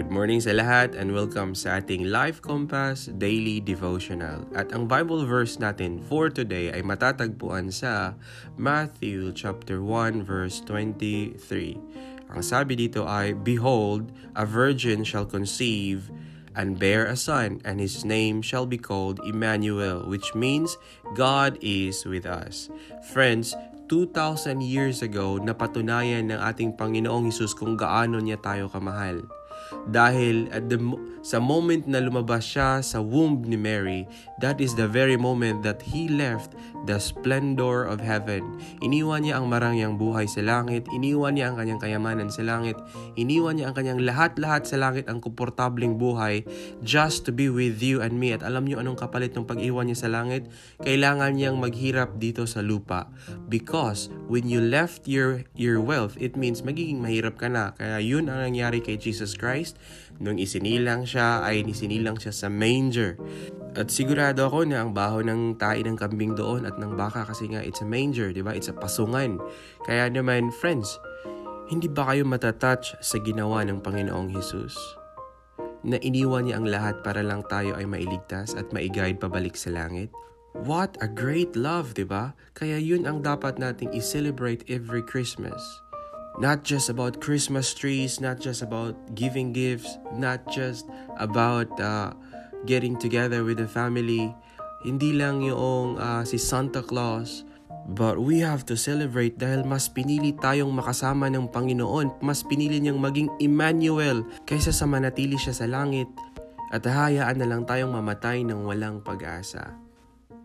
Good morning sa lahat and welcome sa ating Life Compass Daily Devotional. At ang Bible verse natin for today ay matatagpuan sa Matthew chapter 1 verse 23. Ang sabi dito ay, Behold, a virgin shall conceive and bear a son, and his name shall be called Emmanuel, which means God is with us. Friends, 2,000 years ago, napatunayan ng ating Panginoong Hesus kung gaano niya tayo kamahal. Dahil at the, sa moment na lumabas siya sa womb ni Mary, that is the very moment that he left the splendor of heaven. Iniwan niya ang marangyang buhay sa langit, iniwan niya ang kanyang kayamanan sa langit, iniwan niya ang kanyang lahat-lahat sa langit, ang komportabling buhay, just to be with you and me. At alam niyo anong kapalit ng pag-iwan niya sa langit? Kailangan niyang maghirap dito sa lupa. Because when you left your, your wealth, it means magiging mahirap ka na. Kaya yun ang nangyari kay Jesus Christ. Nung isinilang siya, ay isinilang siya sa manger. At sigurado ako na ang baho ng tae ng kambing doon at ng baka kasi nga it's a manger, di ba? It's a pasungan. Kaya naman, friends, hindi ba kayo matatouch sa ginawa ng Panginoong Hesus? Na iniwan niya ang lahat para lang tayo ay mailigtas at maiguide pabalik sa langit? What a great love, di ba? Kaya yun ang dapat nating i-celebrate every Christmas. Not just about Christmas trees, not just about giving gifts, not just about uh, getting together with the family. Hindi lang yung uh, si Santa Claus. But we have to celebrate dahil mas pinili tayong makasama ng Panginoon. Mas pinili niyang maging Emmanuel kaysa sa manatili siya sa langit at hayaan na lang tayong mamatay ng walang pag-asa.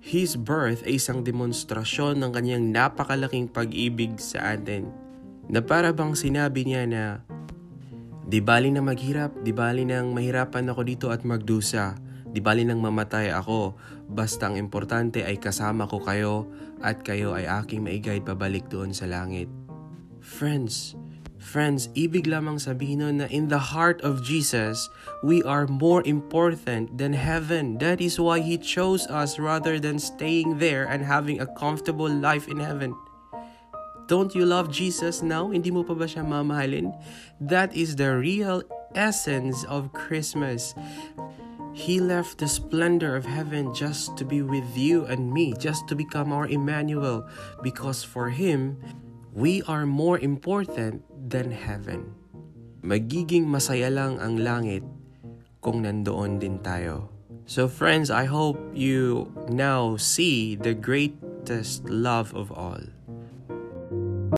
His birth ay isang demonstrasyon ng kanyang napakalaking pag-ibig sa atin. Na para bang sinabi niya na, Di bali na maghirap, di bali nang mahirapan ako dito at magdusa. Di bali nang mamatay ako, basta ang importante ay kasama ko kayo at kayo ay aking maigayad pabalik doon sa langit. Friends, friends, ibig lamang sabihin nun na in the heart of Jesus, we are more important than heaven. That is why He chose us rather than staying there and having a comfortable life in heaven. Don't you love Jesus now? Hindi mo pa ba siya mamahalin? That is the real essence of Christmas. He left the splendor of heaven just to be with you and me, just to become our Emmanuel, because for Him, we are more important than heaven. Magiging masaya lang ang langit kung nandoon din tayo. So friends, I hope you now see the greatest love of all.